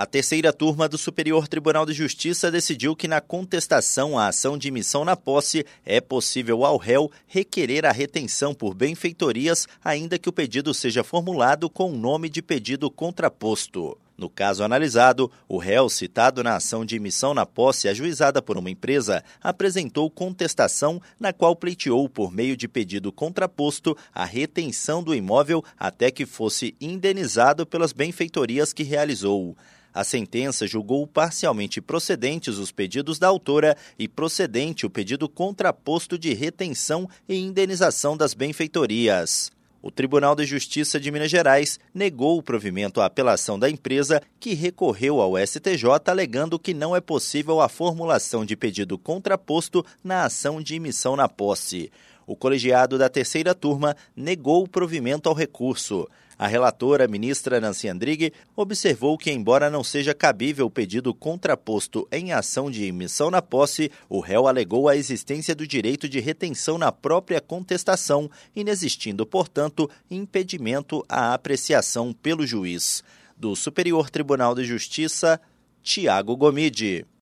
A terceira turma do Superior Tribunal de Justiça decidiu que, na contestação à ação de emissão na posse, é possível ao réu requerer a retenção por benfeitorias, ainda que o pedido seja formulado com o nome de pedido contraposto. No caso analisado, o réu citado na ação de emissão na posse ajuizada por uma empresa apresentou contestação na qual pleiteou, por meio de pedido contraposto, a retenção do imóvel até que fosse indenizado pelas benfeitorias que realizou. A sentença julgou parcialmente procedentes os pedidos da autora e procedente o pedido contraposto de retenção e indenização das benfeitorias. O Tribunal de Justiça de Minas Gerais negou o provimento à apelação da empresa, que recorreu ao STJ alegando que não é possível a formulação de pedido contraposto na ação de emissão na posse o colegiado da terceira turma negou o provimento ao recurso. A relatora, ministra Nancy Andrighi, observou que, embora não seja cabível o pedido contraposto em ação de emissão na posse, o réu alegou a existência do direito de retenção na própria contestação, inexistindo, portanto, impedimento à apreciação pelo juiz. Do Superior Tribunal de Justiça, Tiago Gomide.